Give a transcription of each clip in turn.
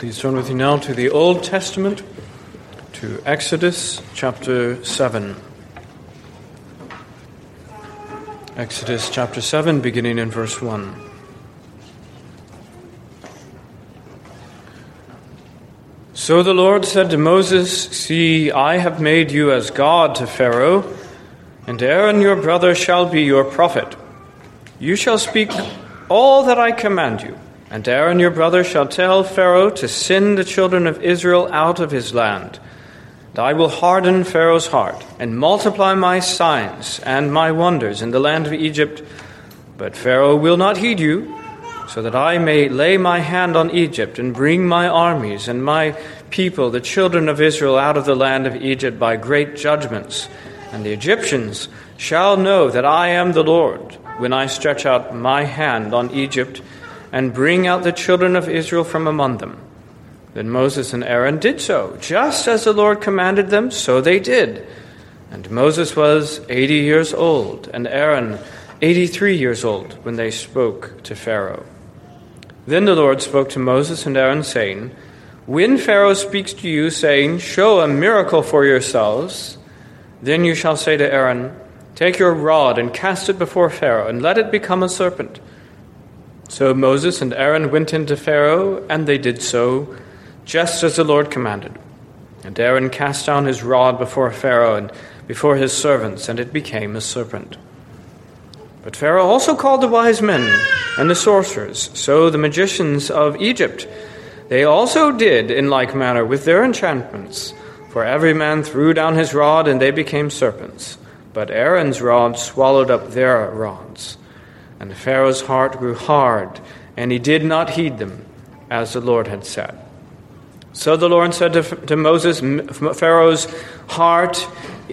Please turn with me now to the Old Testament, to Exodus chapter 7. Exodus chapter 7, beginning in verse 1. So the Lord said to Moses, See, I have made you as God to Pharaoh, and Aaron your brother shall be your prophet. You shall speak all that I command you. And Aaron your brother shall tell Pharaoh to send the children of Israel out of his land. And I will harden Pharaoh's heart, and multiply my signs and my wonders in the land of Egypt. But Pharaoh will not heed you, so that I may lay my hand on Egypt, and bring my armies and my people, the children of Israel, out of the land of Egypt by great judgments. And the Egyptians shall know that I am the Lord, when I stretch out my hand on Egypt and bring out the children of Israel from among them. Then Moses and Aaron did so, just as the Lord commanded them, so they did. And Moses was eighty years old, and Aaron eighty three years old, when they spoke to Pharaoh. Then the Lord spoke to Moses and Aaron, saying, When Pharaoh speaks to you, saying, Show a miracle for yourselves, then you shall say to Aaron, Take your rod and cast it before Pharaoh, and let it become a serpent. So Moses and Aaron went into Pharaoh, and they did so, just as the Lord commanded. And Aaron cast down his rod before Pharaoh and before his servants, and it became a serpent. But Pharaoh also called the wise men and the sorcerers, so the magicians of Egypt. They also did in like manner with their enchantments. For every man threw down his rod, and they became serpents. But Aaron's rod swallowed up their rods. And Pharaoh's heart grew hard, and he did not heed them, as the Lord had said. So the Lord said to, to Moses, Pharaoh's heart,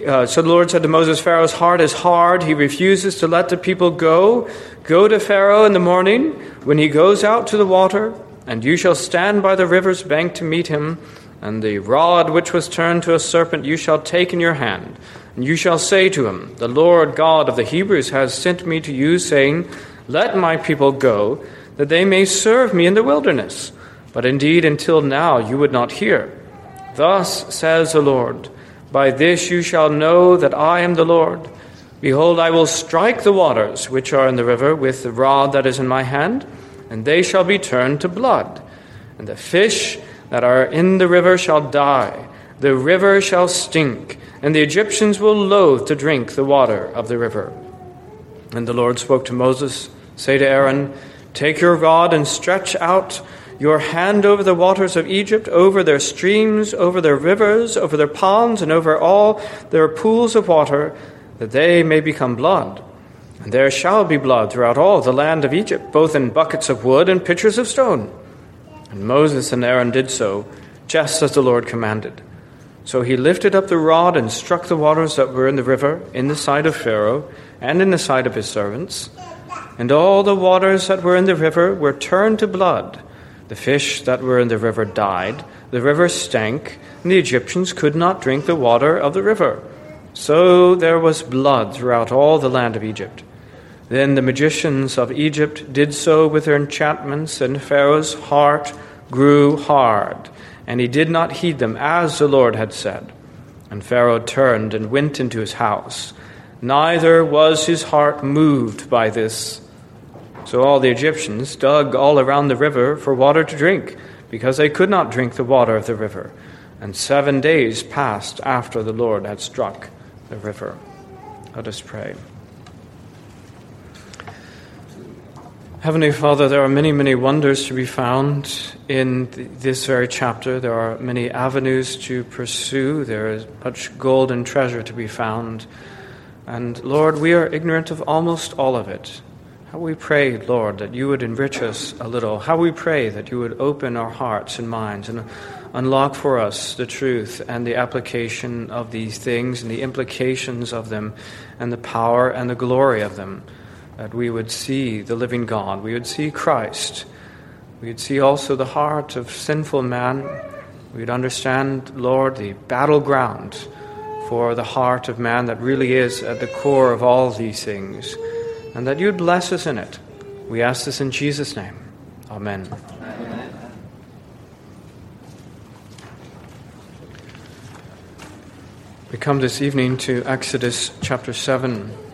uh, so the Lord said to Moses, Pharaoh's heart is hard. He refuses to let the people go. Go to Pharaoh in the morning when he goes out to the water, and you shall stand by the river's bank to meet him. And the rod which was turned to a serpent you shall take in your hand and you shall say to him, The Lord God of the Hebrews has sent me to you, saying, Let my people go, that they may serve me in the wilderness. But indeed, until now you would not hear. Thus says the Lord, By this you shall know that I am the Lord. Behold, I will strike the waters which are in the river with the rod that is in my hand, and they shall be turned to blood. And the fish that are in the river shall die. The river shall stink and the Egyptians will loathe to drink the water of the river. And the Lord spoke to Moses, Say to Aaron, Take your rod and stretch out your hand over the waters of Egypt, over their streams, over their rivers, over their ponds, and over all their pools of water, that they may become blood. And there shall be blood throughout all the land of Egypt, both in buckets of wood and pitchers of stone. And Moses and Aaron did so, just as the Lord commanded. So he lifted up the rod and struck the waters that were in the river, in the sight of Pharaoh, and in the sight of his servants. And all the waters that were in the river were turned to blood. The fish that were in the river died, the river stank, and the Egyptians could not drink the water of the river. So there was blood throughout all the land of Egypt. Then the magicians of Egypt did so with their enchantments, and Pharaoh's heart grew hard and he did not heed them, as the Lord had said. And Pharaoh turned and went into his house. Neither was his heart moved by this. So all the Egyptians dug all around the river for water to drink, because they could not drink the water of the river. And seven days passed after the Lord had struck the river. Let us pray. Heavenly Father, there are many, many wonders to be found in this very chapter. There are many avenues to pursue. There is much gold and treasure to be found. And Lord, we are ignorant of almost all of it. How we pray, Lord, that you would enrich us a little. How we pray that you would open our hearts and minds and unlock for us the truth and the application of these things and the implications of them and the power and the glory of them that we would see the living God, we would see Christ, we would see also the heart of sinful man, we would understand, Lord, the battleground for the heart of man that really is at the core of all these things, and that you'd bless us in it. We ask this in Jesus' name. Amen. We come this evening to Exodus chapter 7.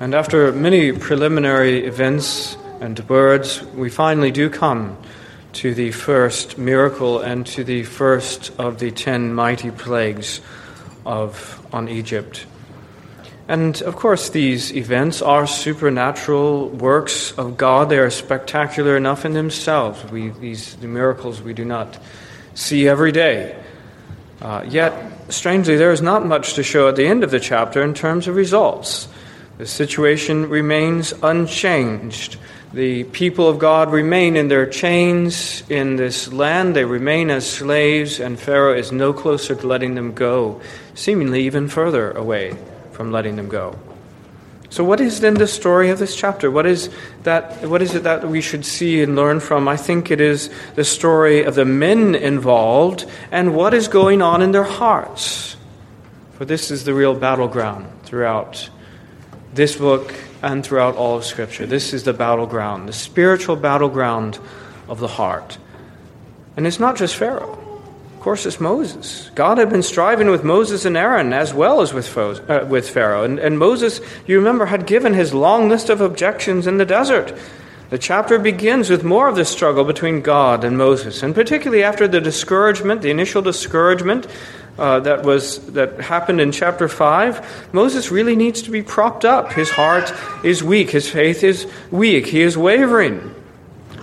And after many preliminary events and words, we finally do come to the first miracle and to the first of the ten mighty plagues of, on Egypt. And of course, these events are supernatural works of God. They are spectacular enough in themselves. We, these the miracles we do not see every day. Uh, yet, strangely, there is not much to show at the end of the chapter in terms of results. The situation remains unchanged. The people of God remain in their chains in this land. They remain as slaves, and Pharaoh is no closer to letting them go, seemingly even further away from letting them go. So, what is then the story of this chapter? What is, that, what is it that we should see and learn from? I think it is the story of the men involved and what is going on in their hearts. For this is the real battleground throughout this book and throughout all of Scripture. This is the battleground, the spiritual battleground of the heart. And it's not just Pharaoh. Of course, it's Moses. God had been striving with Moses and Aaron as well as with, uh, with Pharaoh. And, and Moses, you remember, had given his long list of objections in the desert. The chapter begins with more of this struggle between God and Moses, and particularly after the discouragement, the initial discouragement uh, that was that happened in chapter five. Moses really needs to be propped up. His heart is weak. His faith is weak. He is wavering.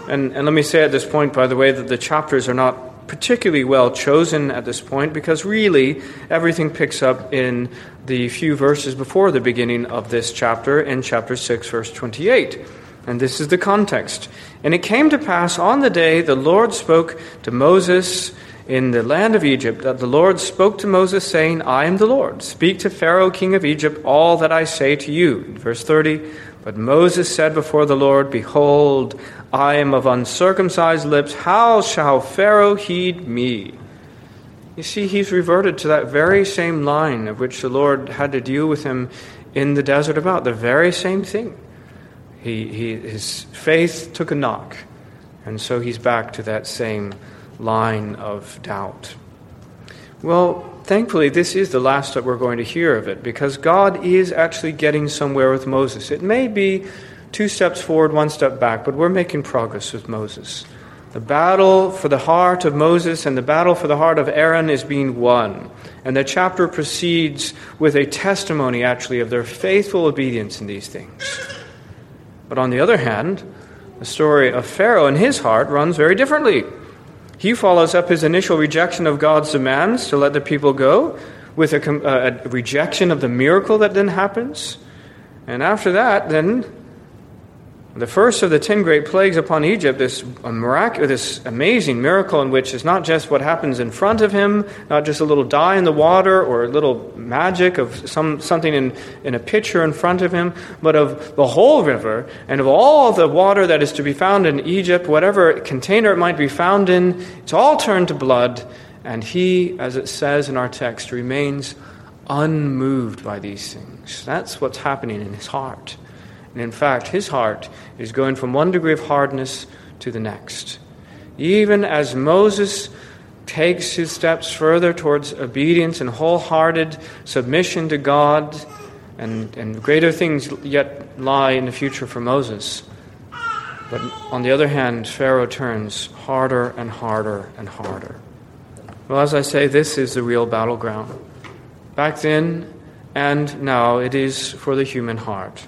And, and let me say at this point, by the way, that the chapters are not particularly well chosen at this point because really everything picks up in the few verses before the beginning of this chapter, in chapter 6, verse 28. And this is the context. And it came to pass on the day the Lord spoke to Moses in the land of Egypt that the Lord spoke to Moses, saying, I am the Lord. Speak to Pharaoh, king of Egypt, all that I say to you. Verse 30 But Moses said before the Lord, Behold, I am of uncircumcised lips. How shall Pharaoh heed me? You see, he's reverted to that very same line of which the Lord had to deal with him in the desert about, the very same thing. He, he, his faith took a knock, and so he's back to that same line of doubt. Well, thankfully, this is the last that we're going to hear of it because God is actually getting somewhere with Moses. It may be two steps forward, one step back, but we're making progress with Moses. The battle for the heart of Moses and the battle for the heart of Aaron is being won. And the chapter proceeds with a testimony, actually, of their faithful obedience in these things. But on the other hand, the story of Pharaoh and his heart runs very differently. He follows up his initial rejection of God's demands to let the people go with a, uh, a rejection of the miracle that then happens. And after that, then the first of the ten great plagues upon Egypt, this, mirac- this amazing miracle in which it's not just what happens in front of him, not just a little dye in the water or a little magic of some, something in, in a pitcher in front of him, but of the whole river and of all the water that is to be found in Egypt, whatever container it might be found in, it's all turned to blood. And he, as it says in our text, remains unmoved by these things. That's what's happening in his heart. And in fact, his heart is going from one degree of hardness to the next. Even as Moses takes his steps further towards obedience and wholehearted submission to God, and, and greater things yet lie in the future for Moses. But on the other hand, Pharaoh turns harder and harder and harder. Well, as I say, this is the real battleground. Back then and now, it is for the human heart.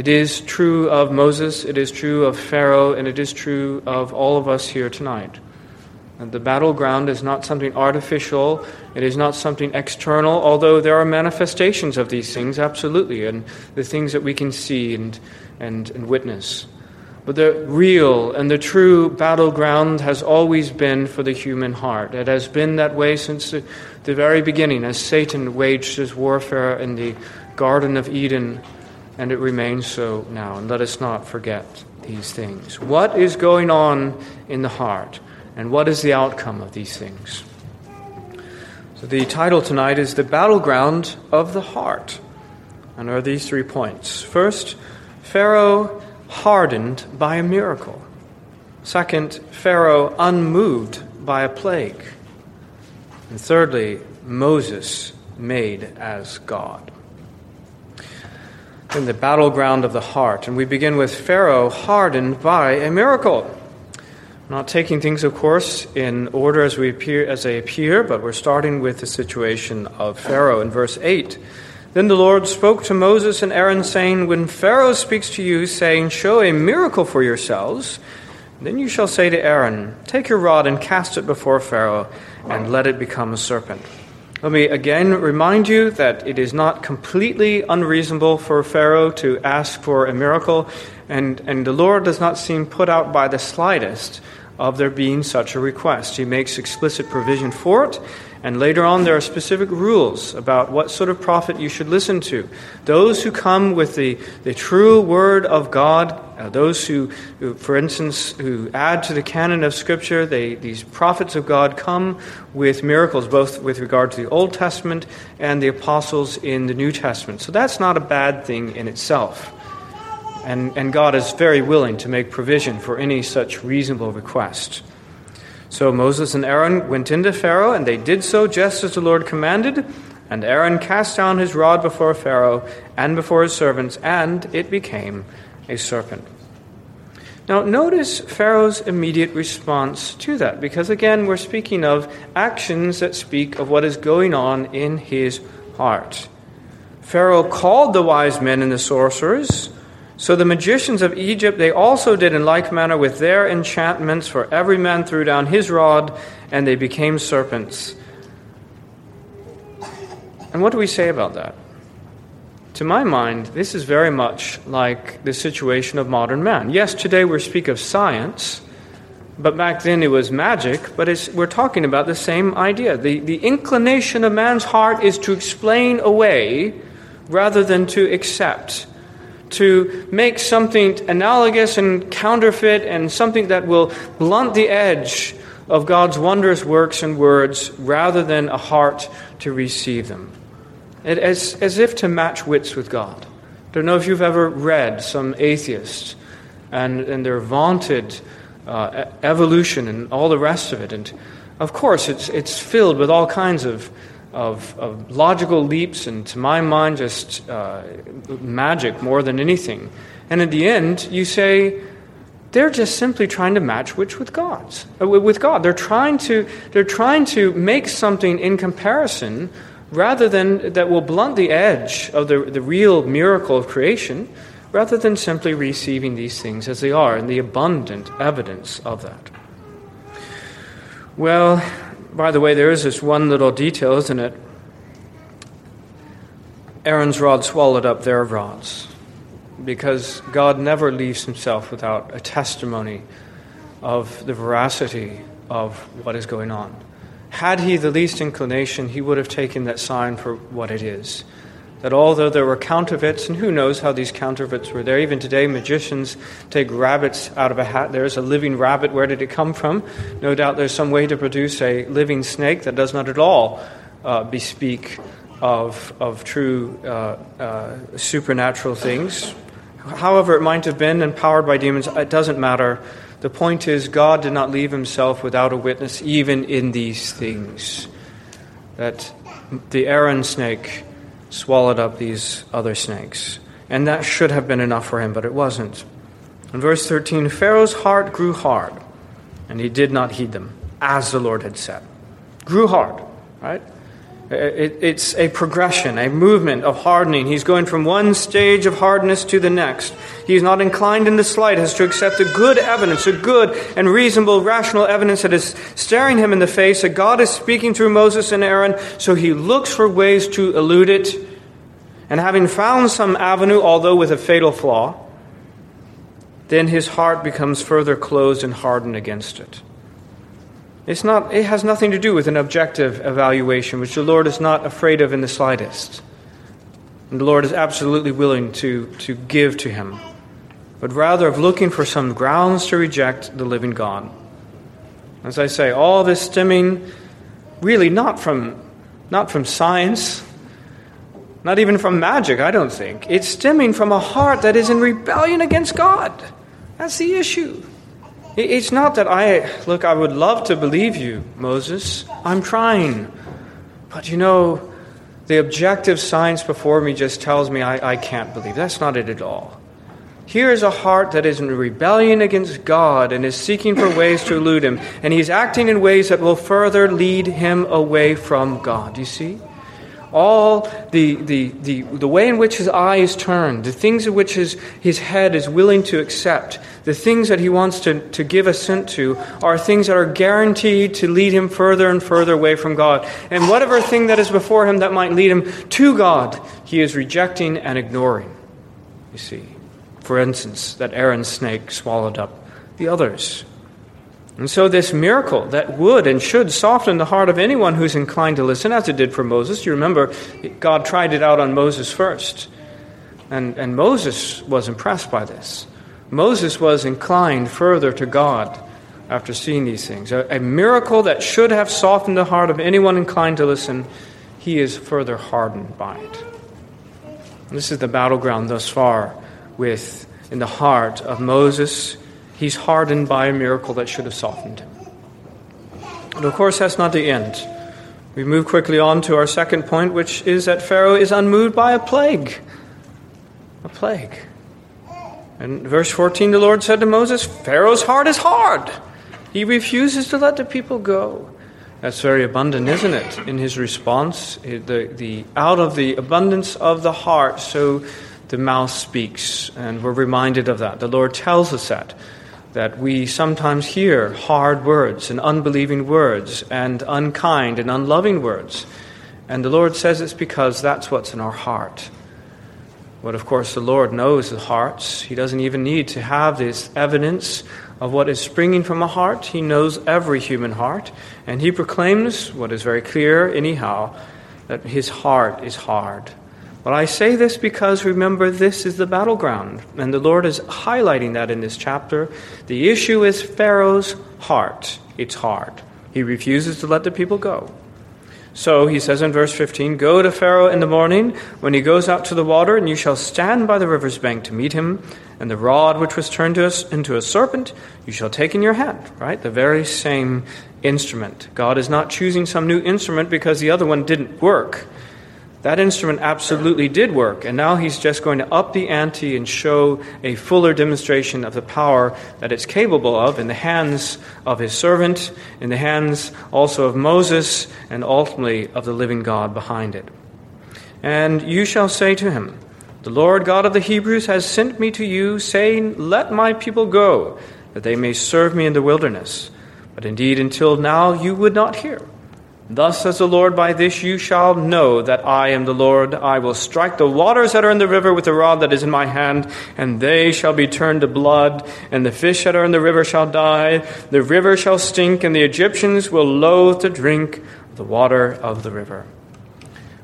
It is true of Moses, it is true of Pharaoh, and it is true of all of us here tonight. And the battleground is not something artificial, it is not something external, although there are manifestations of these things, absolutely, and the things that we can see and, and, and witness. But the real and the true battleground has always been for the human heart. It has been that way since the, the very beginning, as Satan waged his warfare in the Garden of Eden and it remains so now. And let us not forget these things. What is going on in the heart, and what is the outcome of these things? So, the title tonight is The Battleground of the Heart. And are these three points. First, Pharaoh hardened by a miracle. Second, Pharaoh unmoved by a plague. And thirdly, Moses made as God. In the battleground of the heart, and we begin with Pharaoh hardened by a miracle. Not taking things, of course, in order as, we appear, as they appear, but we're starting with the situation of Pharaoh in verse 8. Then the Lord spoke to Moses and Aaron, saying, When Pharaoh speaks to you, saying, Show a miracle for yourselves, then you shall say to Aaron, Take your rod and cast it before Pharaoh, and let it become a serpent. Let me again remind you that it is not completely unreasonable for Pharaoh to ask for a miracle, and, and the Lord does not seem put out by the slightest of there being such a request. He makes explicit provision for it, and later on there are specific rules about what sort of prophet you should listen to. Those who come with the, the true word of God, uh, those who, who, for instance, who add to the canon of Scripture, they, these prophets of God come with miracles, both with regard to the Old Testament and the apostles in the New Testament. So that's not a bad thing in itself. And, and God is very willing to make provision for any such reasonable request. So Moses and Aaron went into Pharaoh, and they did so just as the Lord commanded. And Aaron cast down his rod before Pharaoh and before his servants, and it became a serpent. Now, notice Pharaoh's immediate response to that, because again, we're speaking of actions that speak of what is going on in his heart. Pharaoh called the wise men and the sorcerers so the magicians of Egypt, they also did in like manner with their enchantments, for every man threw down his rod, and they became serpents. And what do we say about that? To my mind, this is very much like the situation of modern man. Yes, today we speak of science, but back then it was magic, but we're talking about the same idea. The, the inclination of man's heart is to explain away rather than to accept to make something analogous and counterfeit and something that will blunt the edge of God's wondrous works and words rather than a heart to receive them. As, as if to match wits with God. I Don't know if you've ever read some atheists and, and their vaunted uh, evolution and all the rest of it. And of course, it's, it's filled with all kinds of of, of logical leaps and, to my mind, just uh, magic more than anything. And in the end, you say, they're just simply trying to match which with God's uh, with God. They're trying to they're trying to make something in comparison rather than that will blunt the edge of the, the real miracle of creation, rather than simply receiving these things as they are and the abundant evidence of that. Well, by the way, there is this one little detail, isn't it? Aaron's rod swallowed up their rods because God never leaves himself without a testimony of the veracity of what is going on. Had he the least inclination, he would have taken that sign for what it is that although there were counterfeits, and who knows how these counterfeits were there, even today magicians take rabbits out of a hat. There's a living rabbit. Where did it come from? No doubt there's some way to produce a living snake that does not at all uh, bespeak of, of true uh, uh, supernatural things. However, it might have been empowered by demons, it doesn't matter. The point is, God did not leave himself without a witness, even in these things. That the Aaron snake swallowed up these other snakes. And that should have been enough for him, but it wasn't. In verse 13, Pharaoh's heart grew hard, and he did not heed them, as the Lord had said. Grew hard, right? Uh, it's a progression, a movement of hardening. He's going from one stage of hardness to the next. He's not inclined in the slightest to accept the good evidence, the good and reasonable, rational evidence that is staring him in the face, that God is speaking through Moses and Aaron, so he looks for ways to elude it. And having found some avenue, although with a fatal flaw, then his heart becomes further closed and hardened against it. It's not, it has nothing to do with an objective evaluation, which the Lord is not afraid of in the slightest. And the Lord is absolutely willing to, to give to him, but rather of looking for some grounds to reject the living God. As I say, all this stemming really not from, not from science, not even from magic, I don't think. It's stemming from a heart that is in rebellion against God. That's the issue. It's not that I, look, I would love to believe you, Moses. I'm trying. But you know, the objective science before me just tells me I, I can't believe. That's not it at all. Here is a heart that is in rebellion against God and is seeking for ways to elude Him, and he's acting in ways that will further lead him away from God. You see? All the, the, the, the way in which his eye is turned, the things in which his, his head is willing to accept, the things that he wants to, to give assent to, are things that are guaranteed to lead him further and further away from God. And whatever thing that is before him that might lead him to God, he is rejecting and ignoring. You see, for instance, that Aaron's snake swallowed up the others. And so, this miracle that would and should soften the heart of anyone who's inclined to listen, as it did for Moses, you remember God tried it out on Moses first. And, and Moses was impressed by this. Moses was inclined further to God after seeing these things. A, a miracle that should have softened the heart of anyone inclined to listen, he is further hardened by it. This is the battleground thus far with in the heart of Moses He's hardened by a miracle that should have softened him. And of course, that's not the end. We move quickly on to our second point, which is that Pharaoh is unmoved by a plague. A plague. In verse 14, the Lord said to Moses, Pharaoh's heart is hard. He refuses to let the people go. That's very abundant, isn't it? In his response, eh, the, the, out of the abundance of the heart, so the mouth speaks. And we're reminded of that. The Lord tells us that that we sometimes hear hard words and unbelieving words and unkind and unloving words. And the Lord says it's because that's what's in our heart. But of course, the Lord knows the hearts. He doesn't even need to have this evidence of what is springing from a heart. He knows every human heart. And He proclaims what is very clear, anyhow, that His heart is hard. But I say this because remember, this is the battleground. And the Lord is highlighting that in this chapter. The issue is Pharaoh's heart. It's hard. He refuses to let the people go. So he says in verse 15 Go to Pharaoh in the morning when he goes out to the water, and you shall stand by the river's bank to meet him. And the rod which was turned us into a serpent you shall take in your hand. Right? The very same instrument. God is not choosing some new instrument because the other one didn't work. That instrument absolutely did work, and now he's just going to up the ante and show a fuller demonstration of the power that it's capable of in the hands of his servant, in the hands also of Moses, and ultimately of the living God behind it. And you shall say to him, The Lord God of the Hebrews has sent me to you, saying, Let my people go, that they may serve me in the wilderness. But indeed, until now you would not hear. Thus says the Lord, by this you shall know that I am the Lord. I will strike the waters that are in the river with the rod that is in my hand, and they shall be turned to blood, and the fish that are in the river shall die. The river shall stink, and the Egyptians will loathe to drink the water of the river.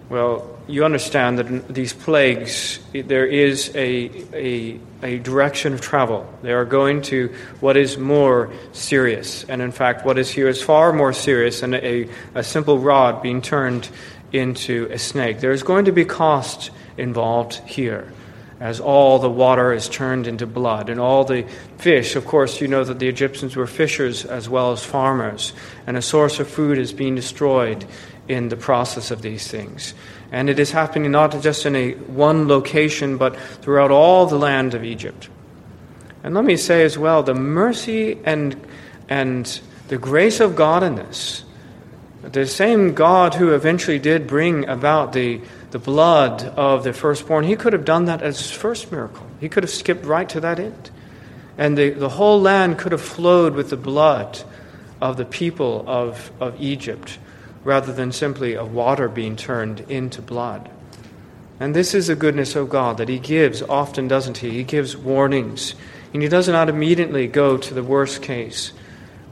Well, you understand that in these plagues, there is a, a, a, direction of travel. They are going to what is more serious. And in fact, what is here is far more serious than a, a simple rod being turned into a snake. There is going to be cost involved here as all the water is turned into blood and all the fish. Of course, you know that the Egyptians were fishers as well as farmers, and a source of food is being destroyed in the process of these things. And it is happening not just in a one location, but throughout all the land of Egypt. And let me say as well, the mercy and, and the grace of God in this, the same God who eventually did bring about the, the blood of the firstborn, he could have done that as his first miracle. He could have skipped right to that end. And the, the whole land could have flowed with the blood of the people of, of Egypt rather than simply of water being turned into blood. And this is the goodness of God that He gives often, doesn't He? He gives warnings. And He does not immediately go to the worst case.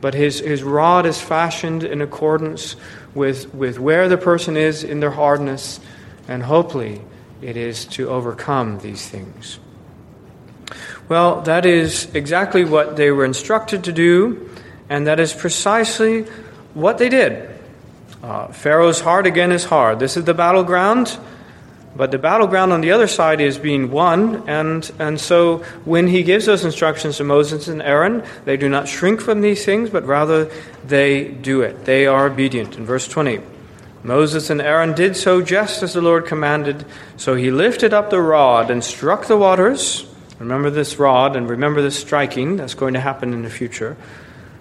But His, his rod is fashioned in accordance with, with where the person is in their hardness, and hopefully it is to overcome these things. Well, that is exactly what they were instructed to do, and that is precisely what they did. Uh, Pharaoh's heart again is hard. This is the battleground, but the battleground on the other side is being won. And, and so when he gives those instructions to Moses and Aaron, they do not shrink from these things, but rather they do it. They are obedient. In verse 20, Moses and Aaron did so just as the Lord commanded. So he lifted up the rod and struck the waters. Remember this rod and remember this striking that's going to happen in the future.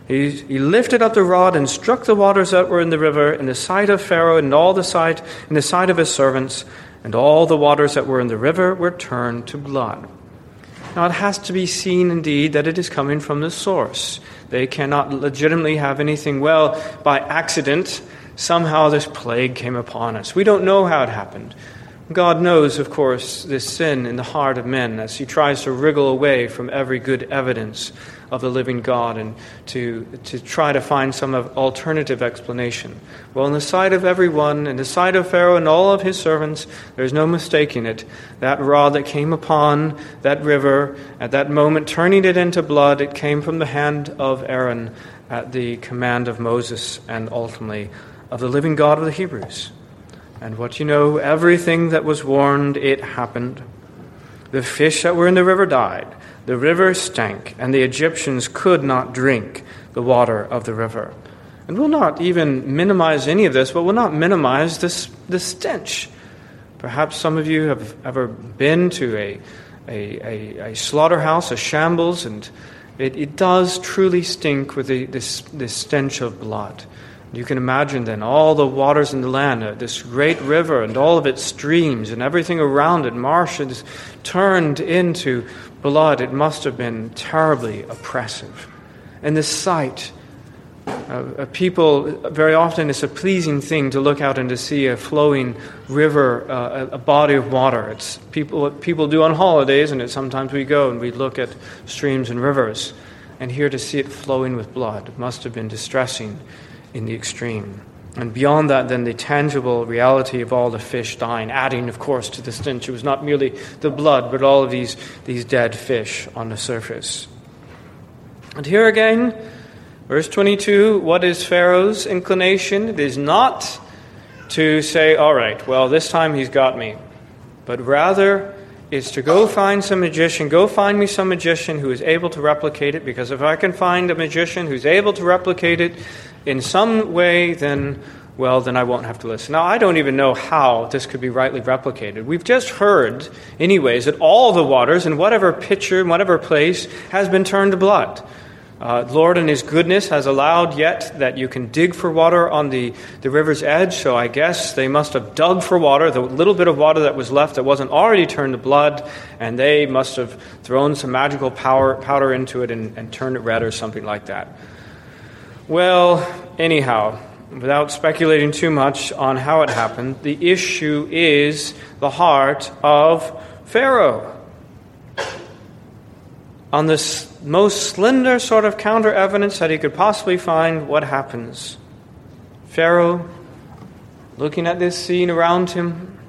He, he lifted up the rod and struck the waters that were in the river in the sight of Pharaoh and all the sight in the sight of his servants, and all the waters that were in the river were turned to blood. Now it has to be seen indeed that it is coming from the source. They cannot legitimately have anything well by accident somehow this plague came upon us. We don't know how it happened. God knows, of course, this sin in the heart of men as he tries to wriggle away from every good evidence of the living God and to, to try to find some alternative explanation. Well, in the sight of everyone, in the sight of Pharaoh and all of his servants, there's no mistaking it. That rod that came upon that river, at that moment turning it into blood, it came from the hand of Aaron at the command of Moses and ultimately of the living God of the Hebrews. And what you know, everything that was warned, it happened. The fish that were in the river died, the river stank, and the Egyptians could not drink the water of the river. And we'll not even minimize any of this, but we'll not minimize this, the stench. Perhaps some of you have ever been to a, a, a, a slaughterhouse, a shambles, and it, it does truly stink with the, this, this stench of blood. You can imagine then all the waters in the land, uh, this great river and all of its streams and everything around it, marshes turned into blood. It must have been terribly oppressive. And the sight of people, very often it's a pleasing thing to look out and to see a flowing river, uh, a body of water. It's people, what people do on holidays, and it's sometimes we go and we look at streams and rivers. And here to see it flowing with blood must have been distressing in the extreme. And beyond that, then the tangible reality of all the fish dying, adding, of course, to the stench. It was not merely the blood, but all of these, these dead fish on the surface. And here again, verse 22 what is Pharaoh's inclination? It is not to say, all right, well, this time he's got me, but rather is to go find some magician, go find me some magician who is able to replicate it, because if I can find a magician who's able to replicate it, in some way, then, well, then I won't have to listen. Now, I don't even know how this could be rightly replicated. We've just heard, anyways, that all the waters in whatever pitcher, in whatever place, has been turned to blood. Uh, Lord, in His goodness, has allowed yet that you can dig for water on the, the river's edge. So I guess they must have dug for water, the little bit of water that was left that wasn't already turned to blood, and they must have thrown some magical power, powder into it and, and turned it red or something like that. Well, anyhow, without speculating too much on how it happened, the issue is the heart of Pharaoh. On this most slender sort of counter evidence that he could possibly find, what happens? Pharaoh, looking at this scene around him,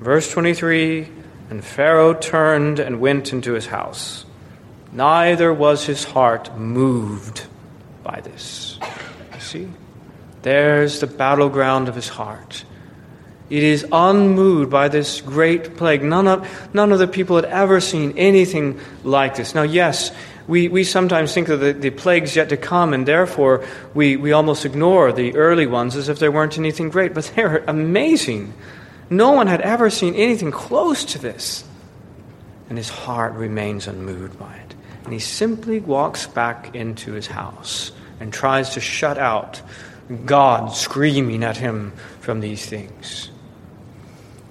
verse 23 And Pharaoh turned and went into his house. Neither was his heart moved by this. There's the battleground of his heart. It is unmoved by this great plague. None of, none of the people had ever seen anything like this. Now, yes, we, we sometimes think of the, the plagues yet to come, and therefore we, we almost ignore the early ones as if there weren't anything great. But they're amazing. No one had ever seen anything close to this. And his heart remains unmoved by it and he simply walks back into his house and tries to shut out God screaming at him from these things.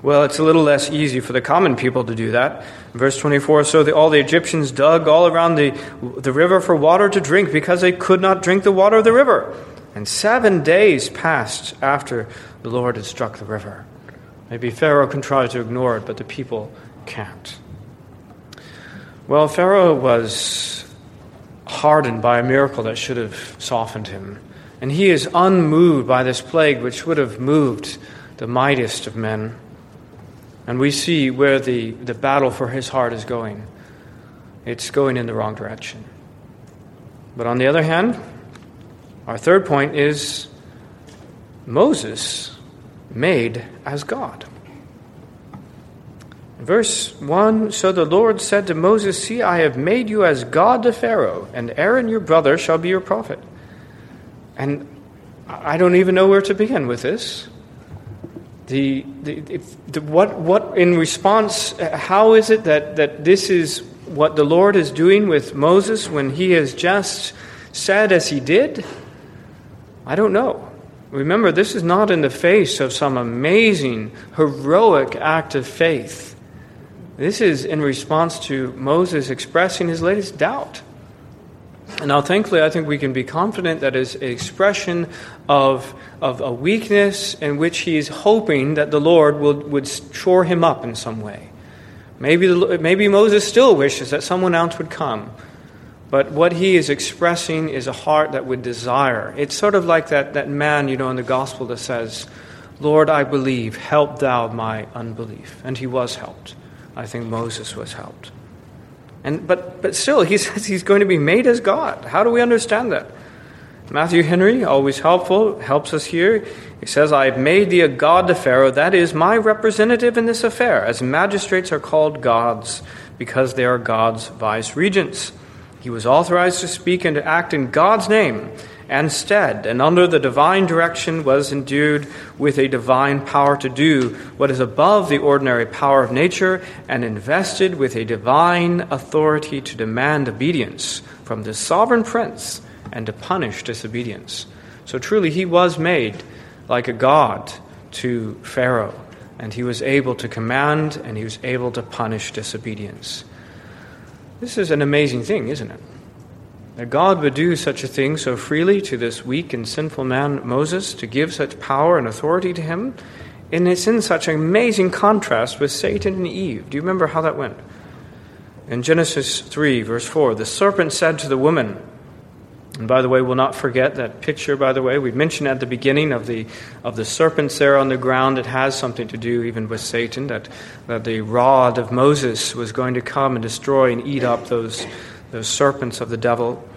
Well, it's a little less easy for the common people to do that. Verse 24 So the, all the Egyptians dug all around the, the river for water to drink because they could not drink the water of the river. And seven days passed after the Lord had struck the river. Maybe Pharaoh can try to ignore it, but the people can't. Well, Pharaoh was hardened by a miracle that should have softened him. And he is unmoved by this plague, which would have moved the mightiest of men. And we see where the, the battle for his heart is going. It's going in the wrong direction. But on the other hand, our third point is Moses made as God. Verse 1 So the Lord said to Moses, See, I have made you as God to Pharaoh, and Aaron your brother shall be your prophet. And I don't even know where to begin with this. The, the, the, what, what, in response, how is it that, that this is what the Lord is doing with Moses when he has just said as he did? I don't know. Remember, this is not in the face of some amazing, heroic act of faith. This is in response to Moses expressing his latest doubt. And now, thankfully, I think we can be confident that is an expression of, of a weakness in which he is hoping that the Lord will, would shore him up in some way. Maybe, the, maybe Moses still wishes that someone else would come but what he is expressing is a heart that would desire. It's sort of like that, that man, you know, in the gospel that says, Lord, I believe, help thou my unbelief. And he was helped. I think Moses was helped. And, but, but still, he says he's going to be made as God. How do we understand that? Matthew Henry, always helpful, helps us here. He says, I have made thee a God to Pharaoh, that is my representative in this affair, as magistrates are called gods, because they are God's vice regents. He was authorized to speak and to act in God's name and stead, and under the divine direction was endued with a divine power to do what is above the ordinary power of nature, and invested with a divine authority to demand obedience from the sovereign prince and to punish disobedience. So truly, he was made like a god to Pharaoh, and he was able to command and he was able to punish disobedience. This is an amazing thing, isn't it? That God would do such a thing so freely to this weak and sinful man, Moses, to give such power and authority to him. And it's in such amazing contrast with Satan and Eve. Do you remember how that went? In Genesis 3, verse 4, the serpent said to the woman, and by the way, we'll not forget that picture, by the way. We mentioned at the beginning of the, of the serpents there on the ground. It has something to do even with Satan, that, that the rod of Moses was going to come and destroy and eat up those, those serpents of the devil.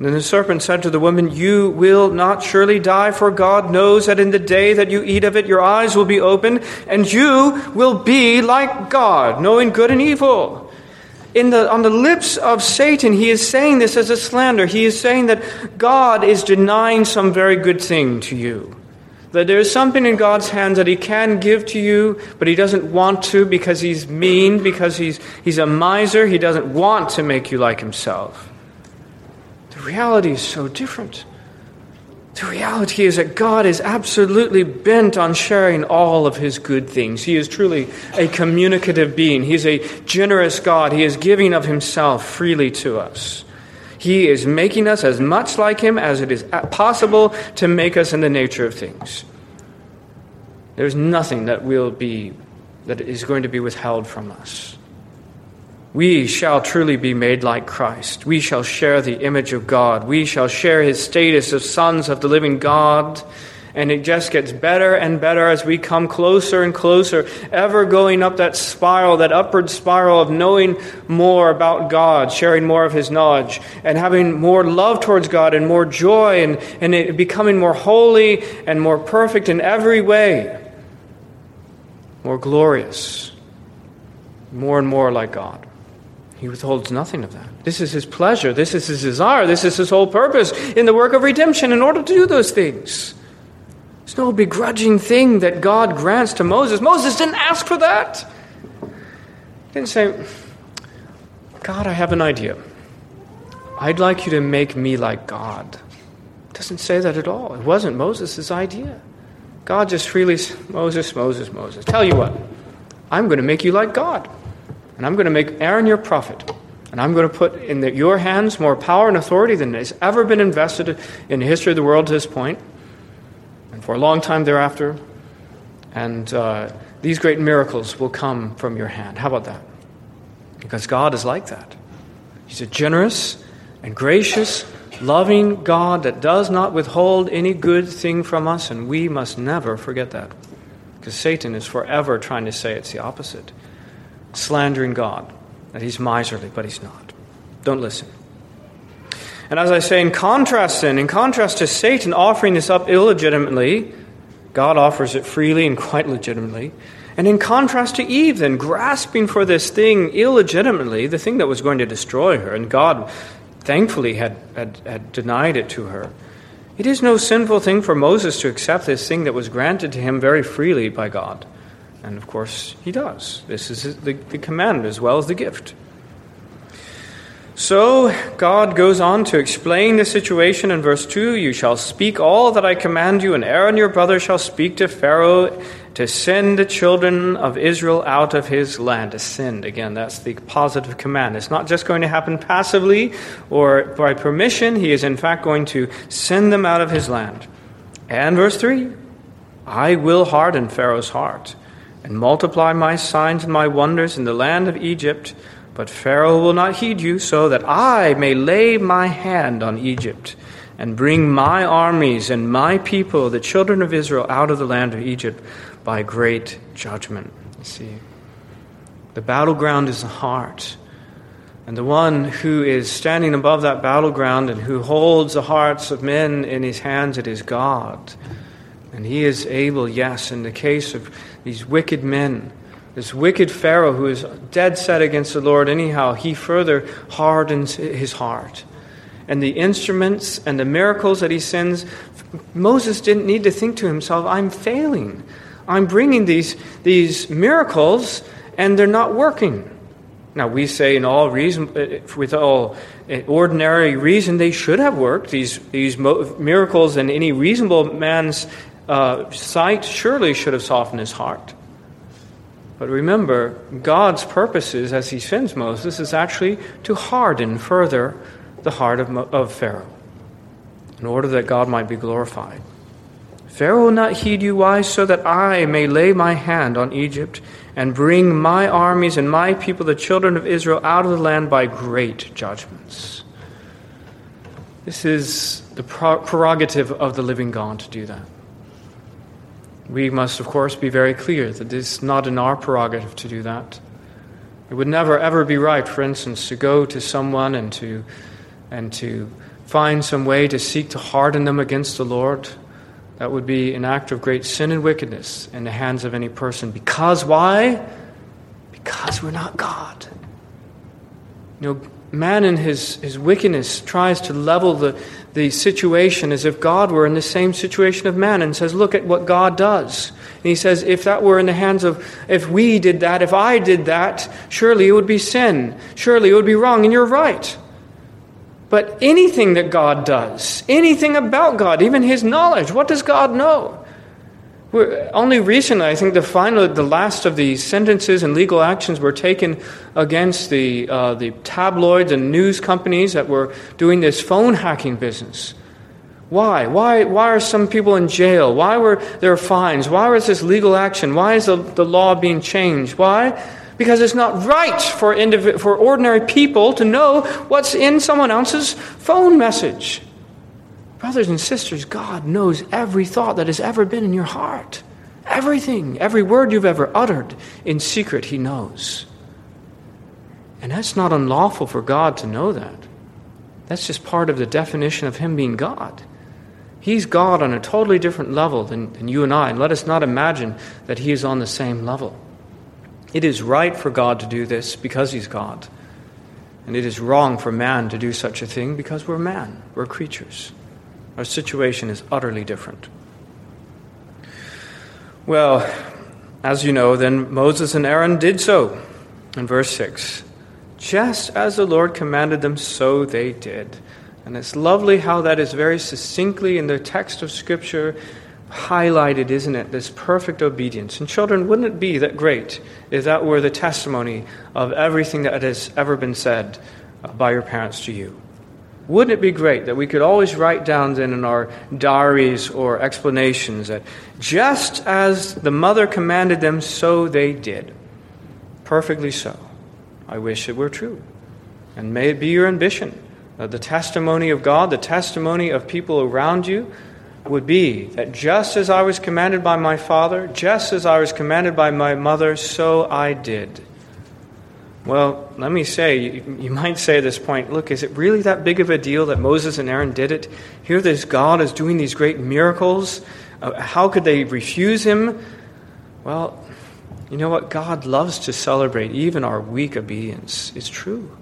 Then the serpent said to the woman, You will not surely die, for God knows that in the day that you eat of it, your eyes will be opened, and you will be like God, knowing good and evil in the, on the lips of Satan, he is saying this as a slander. He is saying that God is denying some very good thing to you. That there is something in God's hands that he can give to you, but he doesn't want to because he's mean, because he's, he's a miser. He doesn't want to make you like himself. The reality is so different. The reality is that God is absolutely bent on sharing all of his good things. He is truly a communicative being. He's a generous God. He is giving of himself freely to us. He is making us as much like him as it is possible to make us in the nature of things. There's nothing that will be that is going to be withheld from us we shall truly be made like Christ. We shall share the image of God. We shall share his status of sons of the living God. And it just gets better and better as we come closer and closer, ever going up that spiral, that upward spiral of knowing more about God, sharing more of His knowledge, and having more love towards God and more joy, and, and becoming more holy and more perfect in every way, more glorious, more and more like God. He withholds nothing of that. This is his pleasure. This is his desire. This is his whole purpose in the work of redemption in order to do those things. There's no begrudging thing that God grants to Moses. Moses didn't ask for that. He didn't say, God, I have an idea. I'd like you to make me like God. It doesn't say that at all. It wasn't Moses' idea. God just freely, Moses, Moses, Moses. Tell you what, I'm going to make you like God. And I'm going to make Aaron your prophet. And I'm going to put in the, your hands more power and authority than has ever been invested in the history of the world to this point, and for a long time thereafter. And uh, these great miracles will come from your hand. How about that? Because God is like that. He's a generous and gracious, loving God that does not withhold any good thing from us, and we must never forget that. Because Satan is forever trying to say it's the opposite slandering God, that he's miserly, but he's not. Don't listen. And as I say, in contrast, then, in contrast to Satan offering this up illegitimately, God offers it freely and quite legitimately. And in contrast to Eve, then, grasping for this thing illegitimately, the thing that was going to destroy her, and God thankfully had, had, had denied it to her, It is no sinful thing for Moses to accept this thing that was granted to him very freely by God. And of course, he does. This is the, the command as well as the gift. So God goes on to explain the situation in verse 2 You shall speak all that I command you, and Aaron your brother shall speak to Pharaoh to send the children of Israel out of his land. To send, again, that's the positive command. It's not just going to happen passively or by permission, he is in fact going to send them out of his land. And verse 3 I will harden Pharaoh's heart and multiply my signs and my wonders in the land of Egypt but Pharaoh will not heed you, so that I may lay my hand on Egypt and bring my armies and my people, the children of Israel, out of the land of Egypt by great judgment. You see, the battleground is the heart. And the one who is standing above that battleground and who holds the hearts of men in his hands, it is God. And he is able, yes, in the case of these wicked men, this wicked Pharaoh who is dead set against the Lord, anyhow, he further hardens his heart. And the instruments and the miracles that he sends, Moses didn't need to think to himself, I'm failing. I'm bringing these, these miracles and they're not working. Now, we say in all reason, eh, with all eh, ordinary reason, they should have worked. These, these miracles in any reasonable man's uh, sight surely should have softened his heart. But remember, God's purposes as he sends Moses is actually to harden further the heart of, of Pharaoh in order that God might be glorified. Pharaoh will not heed you. Why? So that I may lay my hand on Egypt and bring my armies and my people, the children of Israel, out of the land by great judgments. This is the prerogative of the living God to do that. We must, of course, be very clear that it is not in our prerogative to do that. It would never, ever be right, for instance, to go to someone and to, and to find some way to seek to harden them against the Lord. That would be an act of great sin and wickedness in the hands of any person. Because why? Because we're not God. You know, man in his, his wickedness tries to level the, the situation as if God were in the same situation of man and says, Look at what God does. And he says, If that were in the hands of, if we did that, if I did that, surely it would be sin. Surely it would be wrong. And you're right. But anything that God does, anything about God, even his knowledge, what does God know? Only recently, I think the final, the last of the sentences and legal actions were taken against the, uh, the tabloids and news companies that were doing this phone hacking business. Why? Why, why are some people in jail? Why were there fines? Why was this legal action? Why is the, the law being changed? Why? Because it's not right for, indiv- for ordinary people to know what's in someone else's phone message. Brothers and sisters, God knows every thought that has ever been in your heart. Everything, every word you've ever uttered in secret, He knows. And that's not unlawful for God to know that. That's just part of the definition of Him being God. He's God on a totally different level than, than you and I, and let us not imagine that He is on the same level. It is right for God to do this because He's God. And it is wrong for man to do such a thing because we're man, we're creatures. Our situation is utterly different. Well, as you know, then Moses and Aaron did so. In verse 6, just as the Lord commanded them, so they did. And it's lovely how that is very succinctly in the text of Scripture highlighted, isn't it? This perfect obedience. And children, wouldn't it be that great if that were the testimony of everything that has ever been said by your parents to you? Wouldn't it be great that we could always write down then in our diaries or explanations that just as the mother commanded them, so they did? Perfectly so. I wish it were true. And may it be your ambition that the testimony of God, the testimony of people around you, would be that just as I was commanded by my father, just as I was commanded by my mother, so I did. Well, let me say, you, you, might say at this point, look, is it really that big of a deal that Moses and Aaron did it? Here, this God is doing these great miracles. Uh, how could they refuse him? Well, you know what? God loves to celebrate even our weak obedience. It's true.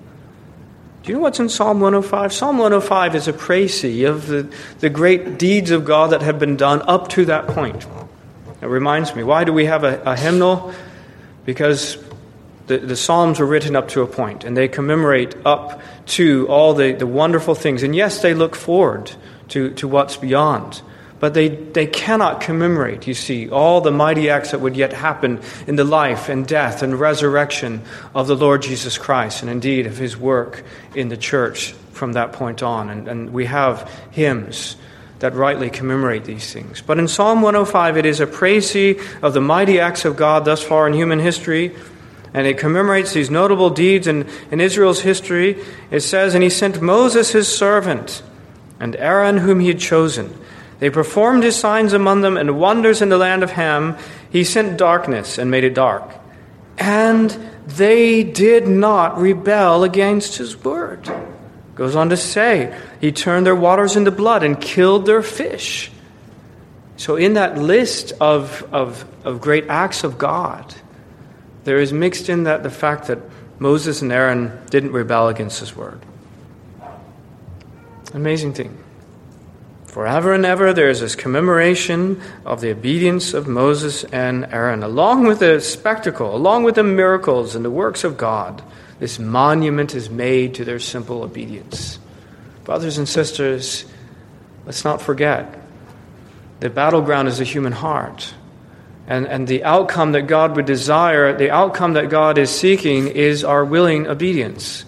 Do you know what's in Psalm 105? Psalm 105 is a précis of the, the great deeds of God that have been done up to that point. It reminds me, why do we have a, a hymnal? Because the, the Psalms were written up to a point, and they commemorate up to all the, the wonderful things. And yes, they look forward to, to what's beyond. But they, they cannot commemorate, you see, all the mighty acts that would yet happen in the life and death and resurrection of the Lord Jesus Christ, and indeed of his work in the church from that point on. And, and we have hymns that rightly commemorate these things. But in Psalm 105, it is a précis of the mighty acts of God thus far in human history, and it commemorates these notable deeds in, in Israel's history. It says, And he sent Moses his servant, and Aaron whom he had chosen they performed his signs among them and wonders in the land of Ham. He sent darkness and made it dark. And they did not rebel against his word. Goes on to say, he turned their waters into blood and killed their fish. So, in that list of, of, of great acts of God, there is mixed in that the fact that Moses and Aaron didn't rebel against his word. Amazing thing. Forever and ever, there is this commemoration of the obedience of Moses and Aaron, along with the spectacle, along with the miracles and the works of God. This monument is made to their simple obedience. Brothers and sisters, let's not forget the battleground is the human heart. And, and the outcome that God would desire, the outcome that God is seeking, is our willing obedience.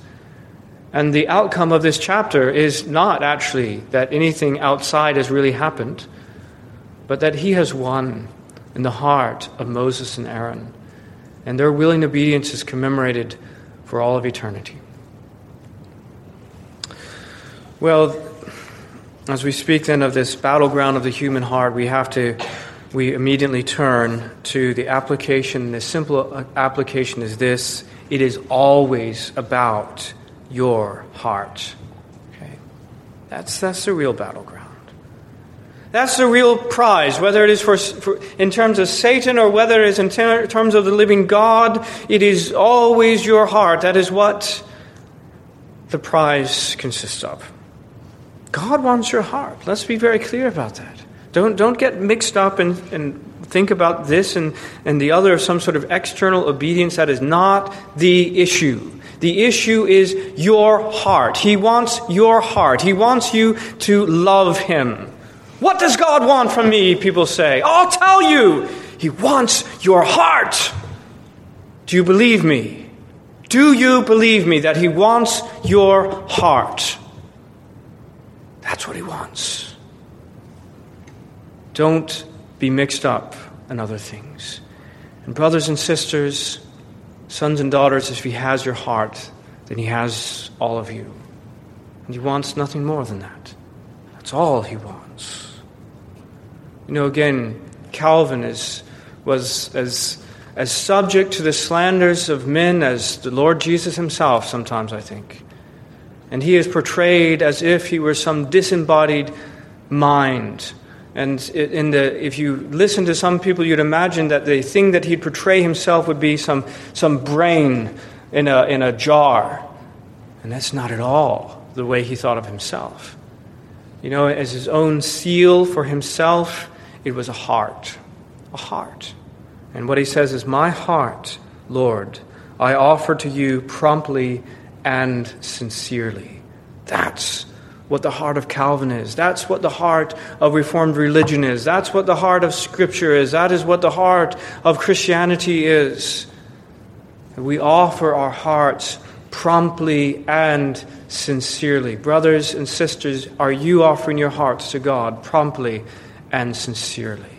And the outcome of this chapter is not actually that anything outside has really happened, but that he has won in the heart of Moses and Aaron. And their willing obedience is commemorated for all of eternity. Well, as we speak then of this battleground of the human heart, we have to, we immediately turn to the application. The simple uh, application is this it is always about your heart. Okay? That's, that's the real battleground. That's the real prize, whether it is for, for, in terms of Satan or whether it is in ter- terms of the living God. It is always your heart. That is what the prize consists of. God wants your heart. Let's be very clear about that. Don't, don't get mixed up and, and think about this and, and the other, some sort of external obedience. That is not the issue. The issue is your heart. He wants your heart. He wants you to love Him. What does God want from me? People say. I'll tell you. He wants your heart. Do you believe me? Do you believe me that He wants your heart? That's what He wants. Don't be mixed up in other things. And, brothers and sisters, sons and daughters, if He has your heart, then He has all of you. And He wants nothing more than that. That's all He wants. You know, again, Calvin is, was as, as subject to the slanders of men as the Lord Jesus Himself, sometimes, I think. And he is portrayed as if he were some disembodied mind and in the, if you listen to some people, you'd imagine that the thing that he'd portray himself would be some, some brain in a, in a jar. And that's not at all the way he thought of himself. You know, as his own seal for himself, it was a heart. A heart. And what he says is, My heart, Lord, I offer to you promptly and sincerely. That's what the heart of Calvin is. That's what the heart of Reformed religion is. That's what the heart of Scripture is. That is what the heart of Christianity is. We offer our hearts promptly and sincerely. Brothers and sisters, are you offering your hearts to God promptly and sincerely?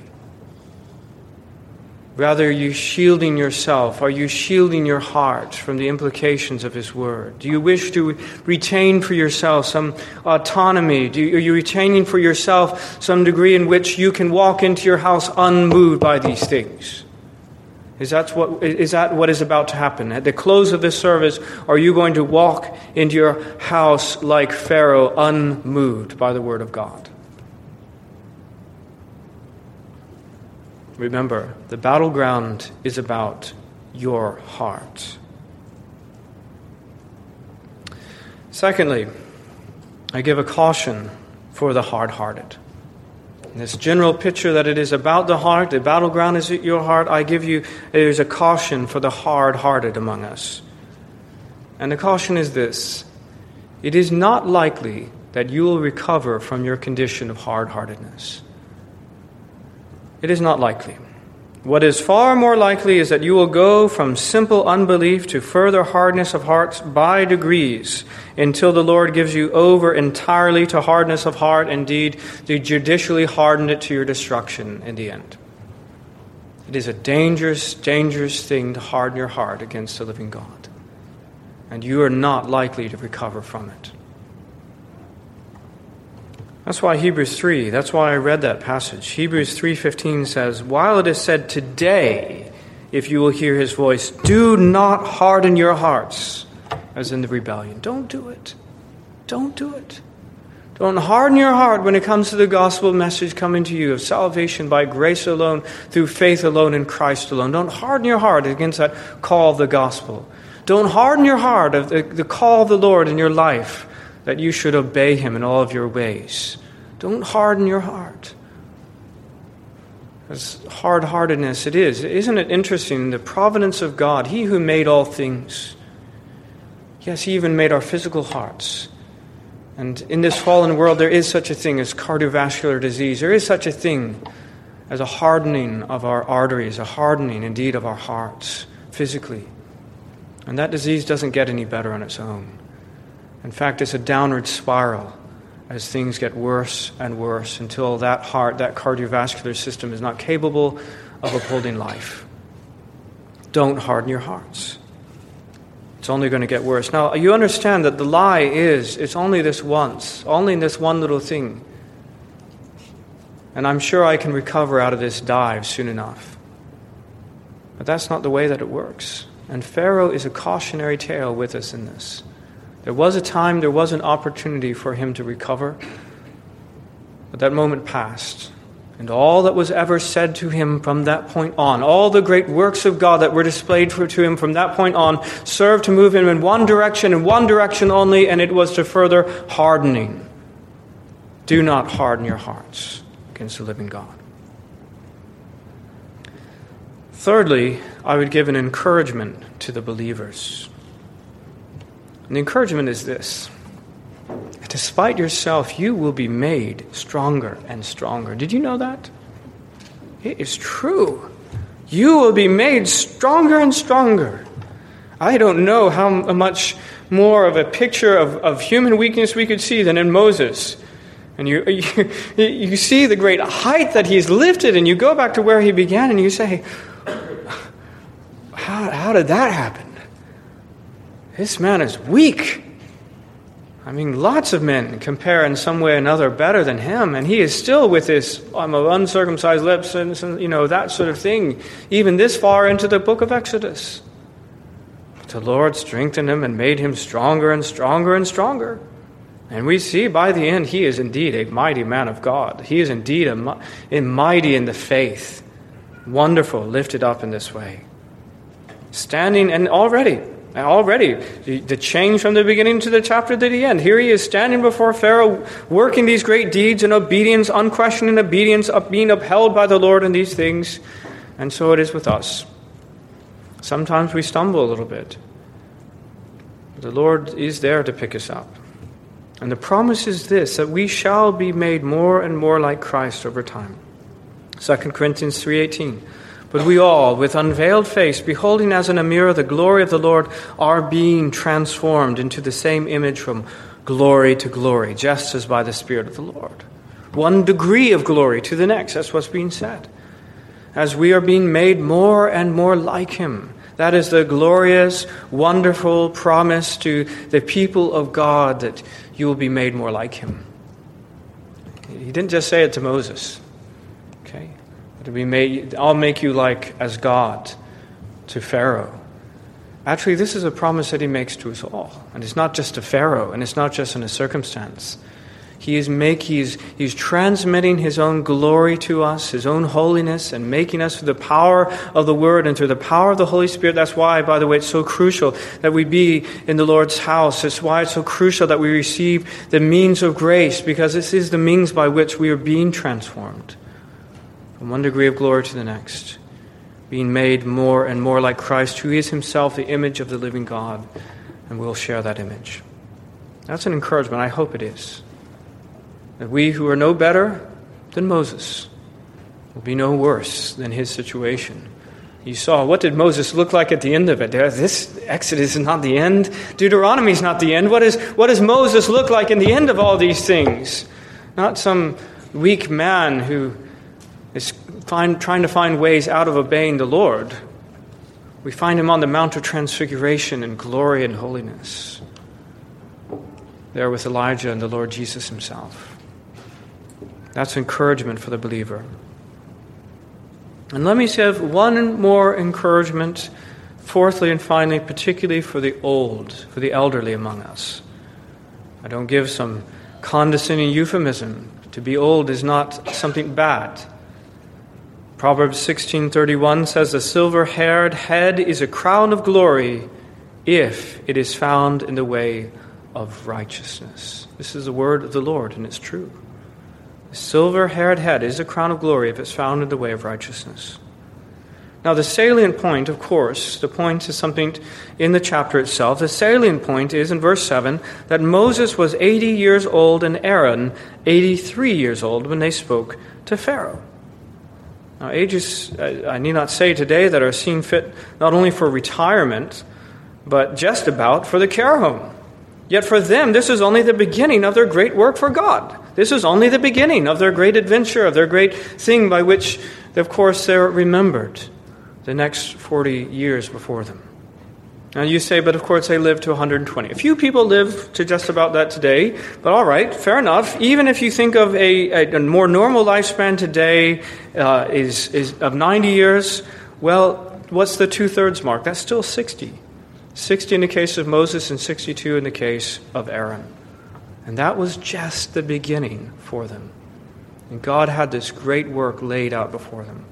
Rather, are you shielding yourself? Are you shielding your heart from the implications of His Word? Do you wish to retain for yourself some autonomy? You, are you retaining for yourself some degree in which you can walk into your house unmoved by these things? Is that, what, is that what is about to happen? At the close of this service, are you going to walk into your house like Pharaoh, unmoved by the Word of God? Remember, the battleground is about your heart. Secondly, I give a caution for the hard hearted. This general picture that it is about the heart, the battleground is at your heart, I give you, there's a caution for the hard hearted among us. And the caution is this it is not likely that you will recover from your condition of hard heartedness. It is not likely. What is far more likely is that you will go from simple unbelief to further hardness of hearts by degrees until the Lord gives you over entirely to hardness of heart, indeed, to judicially harden it to your destruction in the end. It is a dangerous, dangerous thing to harden your heart against the living God. And you are not likely to recover from it. That's why Hebrews 3, that's why I read that passage. Hebrews 3:15 says, "While it is said today, if you will hear his voice, do not harden your hearts as in the rebellion." Don't do it. Don't do it. Don't harden your heart when it comes to the gospel message coming to you of salvation by grace alone, through faith alone in Christ alone. Don't harden your heart against that call of the gospel. Don't harden your heart of the, the call of the Lord in your life that you should obey him in all of your ways. Don't harden your heart. As hard heartedness it is. Isn't it interesting? The providence of God, He who made all things. Yes, He even made our physical hearts. And in this fallen world, there is such a thing as cardiovascular disease. There is such a thing as a hardening of our arteries, a hardening indeed of our hearts physically. And that disease doesn't get any better on its own. In fact, it's a downward spiral as things get worse and worse until that heart, that cardiovascular system is not capable of upholding life. Don't harden your hearts. It's only going to get worse. Now, you understand that the lie is it's only this once, only this one little thing. And I'm sure I can recover out of this dive soon enough. But that's not the way that it works. And Pharaoh is a cautionary tale with us in this. There was a time, there was an opportunity for him to recover, but that moment passed. And all that was ever said to him from that point on, all the great works of God that were displayed to him from that point on, served to move him in one direction, in one direction only, and it was to further hardening. Do not harden your hearts against the living God. Thirdly, I would give an encouragement to the believers. And the encouragement is this despite yourself, you will be made stronger and stronger. Did you know that? It is true. You will be made stronger and stronger. I don't know how much more of a picture of, of human weakness we could see than in Moses. And you, you, you see the great height that he's lifted, and you go back to where he began, and you say, How, how did that happen? This man is weak. I mean, lots of men compare in some way or another better than him, and he is still with his I'm of uncircumcised lips and, you know that sort of thing, even this far into the book of Exodus. But the Lord strengthened him and made him stronger and stronger and stronger. And we see by the end he is indeed a mighty man of God. He is indeed a, a mighty in the faith, wonderful, lifted up in this way, standing and already Already, the change from the beginning to the chapter to the end. Here he is standing before Pharaoh, working these great deeds in obedience, unquestioning obedience, being upheld by the Lord in these things. And so it is with us. Sometimes we stumble a little bit. But the Lord is there to pick us up. And the promise is this that we shall be made more and more like Christ over time. 2 Corinthians 3:18 but we all, with unveiled face, beholding as in a mirror the glory of the Lord, are being transformed into the same image from glory to glory, just as by the Spirit of the Lord. One degree of glory to the next. That's what's being said. As we are being made more and more like Him. That is the glorious, wonderful promise to the people of God that you will be made more like Him. He didn't just say it to Moses. To be made, I'll make you like as God to Pharaoh. Actually, this is a promise that he makes to us all. And it's not just to Pharaoh, and it's not just in a circumstance. He is make, he's, he's transmitting his own glory to us, his own holiness, and making us through the power of the Word and through the power of the Holy Spirit. That's why, by the way, it's so crucial that we be in the Lord's house. It's why it's so crucial that we receive the means of grace, because this is the means by which we are being transformed from one degree of glory to the next, being made more and more like Christ, who is himself the image of the living God, and we'll share that image. That's an encouragement. I hope it is that we who are no better than Moses will be no worse than his situation. You saw what did Moses look like at the end of it? This Exodus is not the end. Deuteronomy is not the end. What, is, what does Moses look like in the end of all these things? Not some weak man who is find, trying to find ways out of obeying the Lord. We find him on the Mount of Transfiguration in glory and holiness, there with Elijah and the Lord Jesus himself. That's encouragement for the believer. And let me say one more encouragement, fourthly and finally, particularly for the old, for the elderly among us. I don't give some condescending euphemism. To be old is not something bad. Proverbs 16:31 says the silver-haired head is a crown of glory if it is found in the way of righteousness. This is the word of the Lord and it's true A silver haired head is a crown of glory if it's found in the way of righteousness. Now, the salient point, of course, the point is something in the chapter itself. The salient point is in verse 7 that Moses was 80 years old and Aaron 83 years old when they spoke to Pharaoh. Now, ages, I need not say today, that are seen fit not only for retirement, but just about for the care home. Yet for them, this is only the beginning of their great work for God. This is only the beginning of their great adventure, of their great thing by which, of course, they're remembered the next 40 years before them. And you say, but of course they live to 120. A few people live to just about that today, but all right, fair enough. Even if you think of a, a, a more normal lifespan today uh, is, is of 90 years, well, what's the two thirds mark? That's still 60. 60 in the case of Moses and 62 in the case of Aaron. And that was just the beginning for them. And God had this great work laid out before them.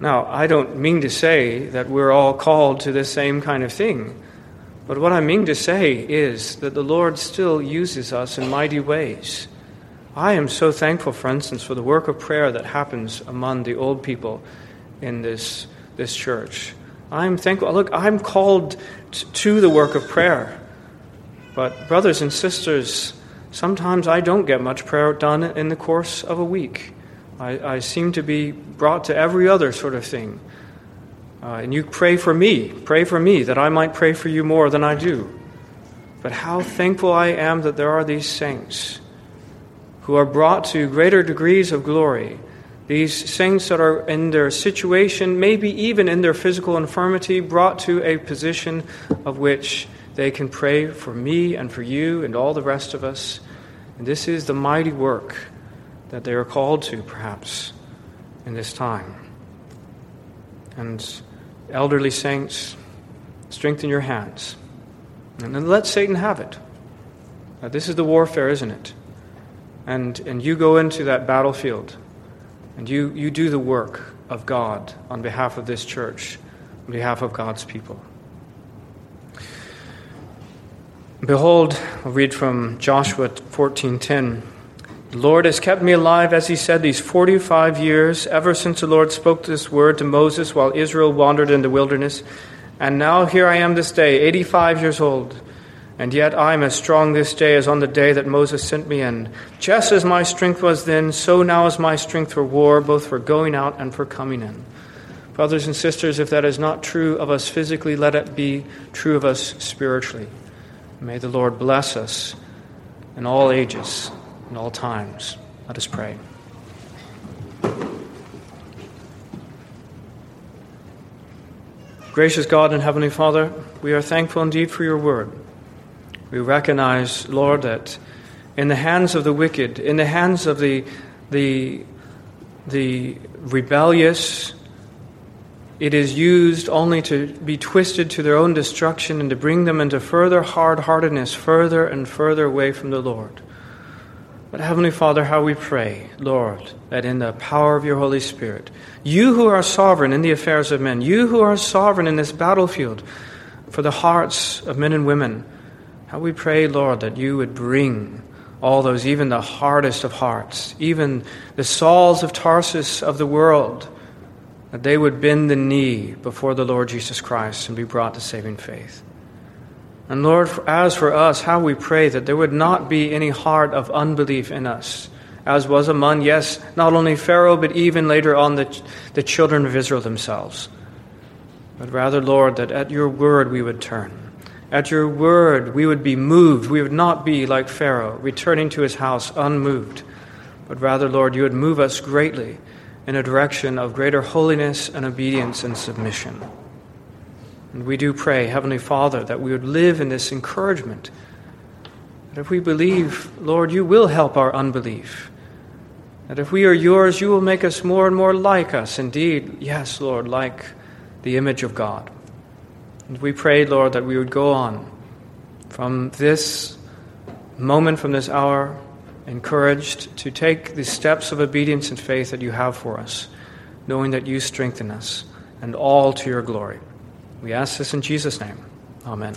Now, I don't mean to say that we're all called to the same kind of thing. But what I mean to say is that the Lord still uses us in mighty ways. I am so thankful, for instance, for the work of prayer that happens among the old people in this, this church. I'm thankful. Look, I'm called t- to the work of prayer. But, brothers and sisters, sometimes I don't get much prayer done in the course of a week. I, I seem to be brought to every other sort of thing. Uh, and you pray for me, pray for me, that I might pray for you more than I do. But how thankful I am that there are these saints who are brought to greater degrees of glory. These saints that are in their situation, maybe even in their physical infirmity, brought to a position of which they can pray for me and for you and all the rest of us. And this is the mighty work that they are called to, perhaps, in this time. And elderly saints, strengthen your hands. And then let Satan have it. Now, this is the warfare, isn't it? And, and you go into that battlefield and you, you do the work of God on behalf of this church, on behalf of God's people. Behold, I'll read from Joshua 14:10. The Lord has kept me alive, as he said, these 45 years, ever since the Lord spoke this word to Moses while Israel wandered in the wilderness. And now here I am this day, 85 years old. And yet I am as strong this day as on the day that Moses sent me in. Just as my strength was then, so now is my strength for war, both for going out and for coming in. Brothers and sisters, if that is not true of us physically, let it be true of us spiritually. May the Lord bless us in all ages and all times. Let us pray. Gracious God and Heavenly Father, we are thankful indeed for your word. We recognize, Lord, that in the hands of the wicked, in the hands of the, the, the rebellious, it is used only to be twisted to their own destruction and to bring them into further hard heartedness, further and further away from the Lord. But Heavenly Father, how we pray, Lord, that in the power of your Holy Spirit, you who are sovereign in the affairs of men, you who are sovereign in this battlefield for the hearts of men and women, how we pray, Lord, that you would bring all those, even the hardest of hearts, even the Sauls of Tarsus of the world, that they would bend the knee before the Lord Jesus Christ and be brought to saving faith. And Lord, as for us, how we pray that there would not be any heart of unbelief in us, as was among, yes, not only Pharaoh, but even later on the, the children of Israel themselves. But rather, Lord, that at your word we would turn. At your word we would be moved. We would not be like Pharaoh, returning to his house unmoved. But rather, Lord, you would move us greatly in a direction of greater holiness and obedience and submission. And we do pray, Heavenly Father, that we would live in this encouragement. That if we believe, Lord, you will help our unbelief. That if we are yours, you will make us more and more like us. Indeed, yes, Lord, like the image of God. And we pray, Lord, that we would go on from this moment, from this hour, encouraged to take the steps of obedience and faith that you have for us, knowing that you strengthen us, and all to your glory. We ask this in Jesus' name. Amen.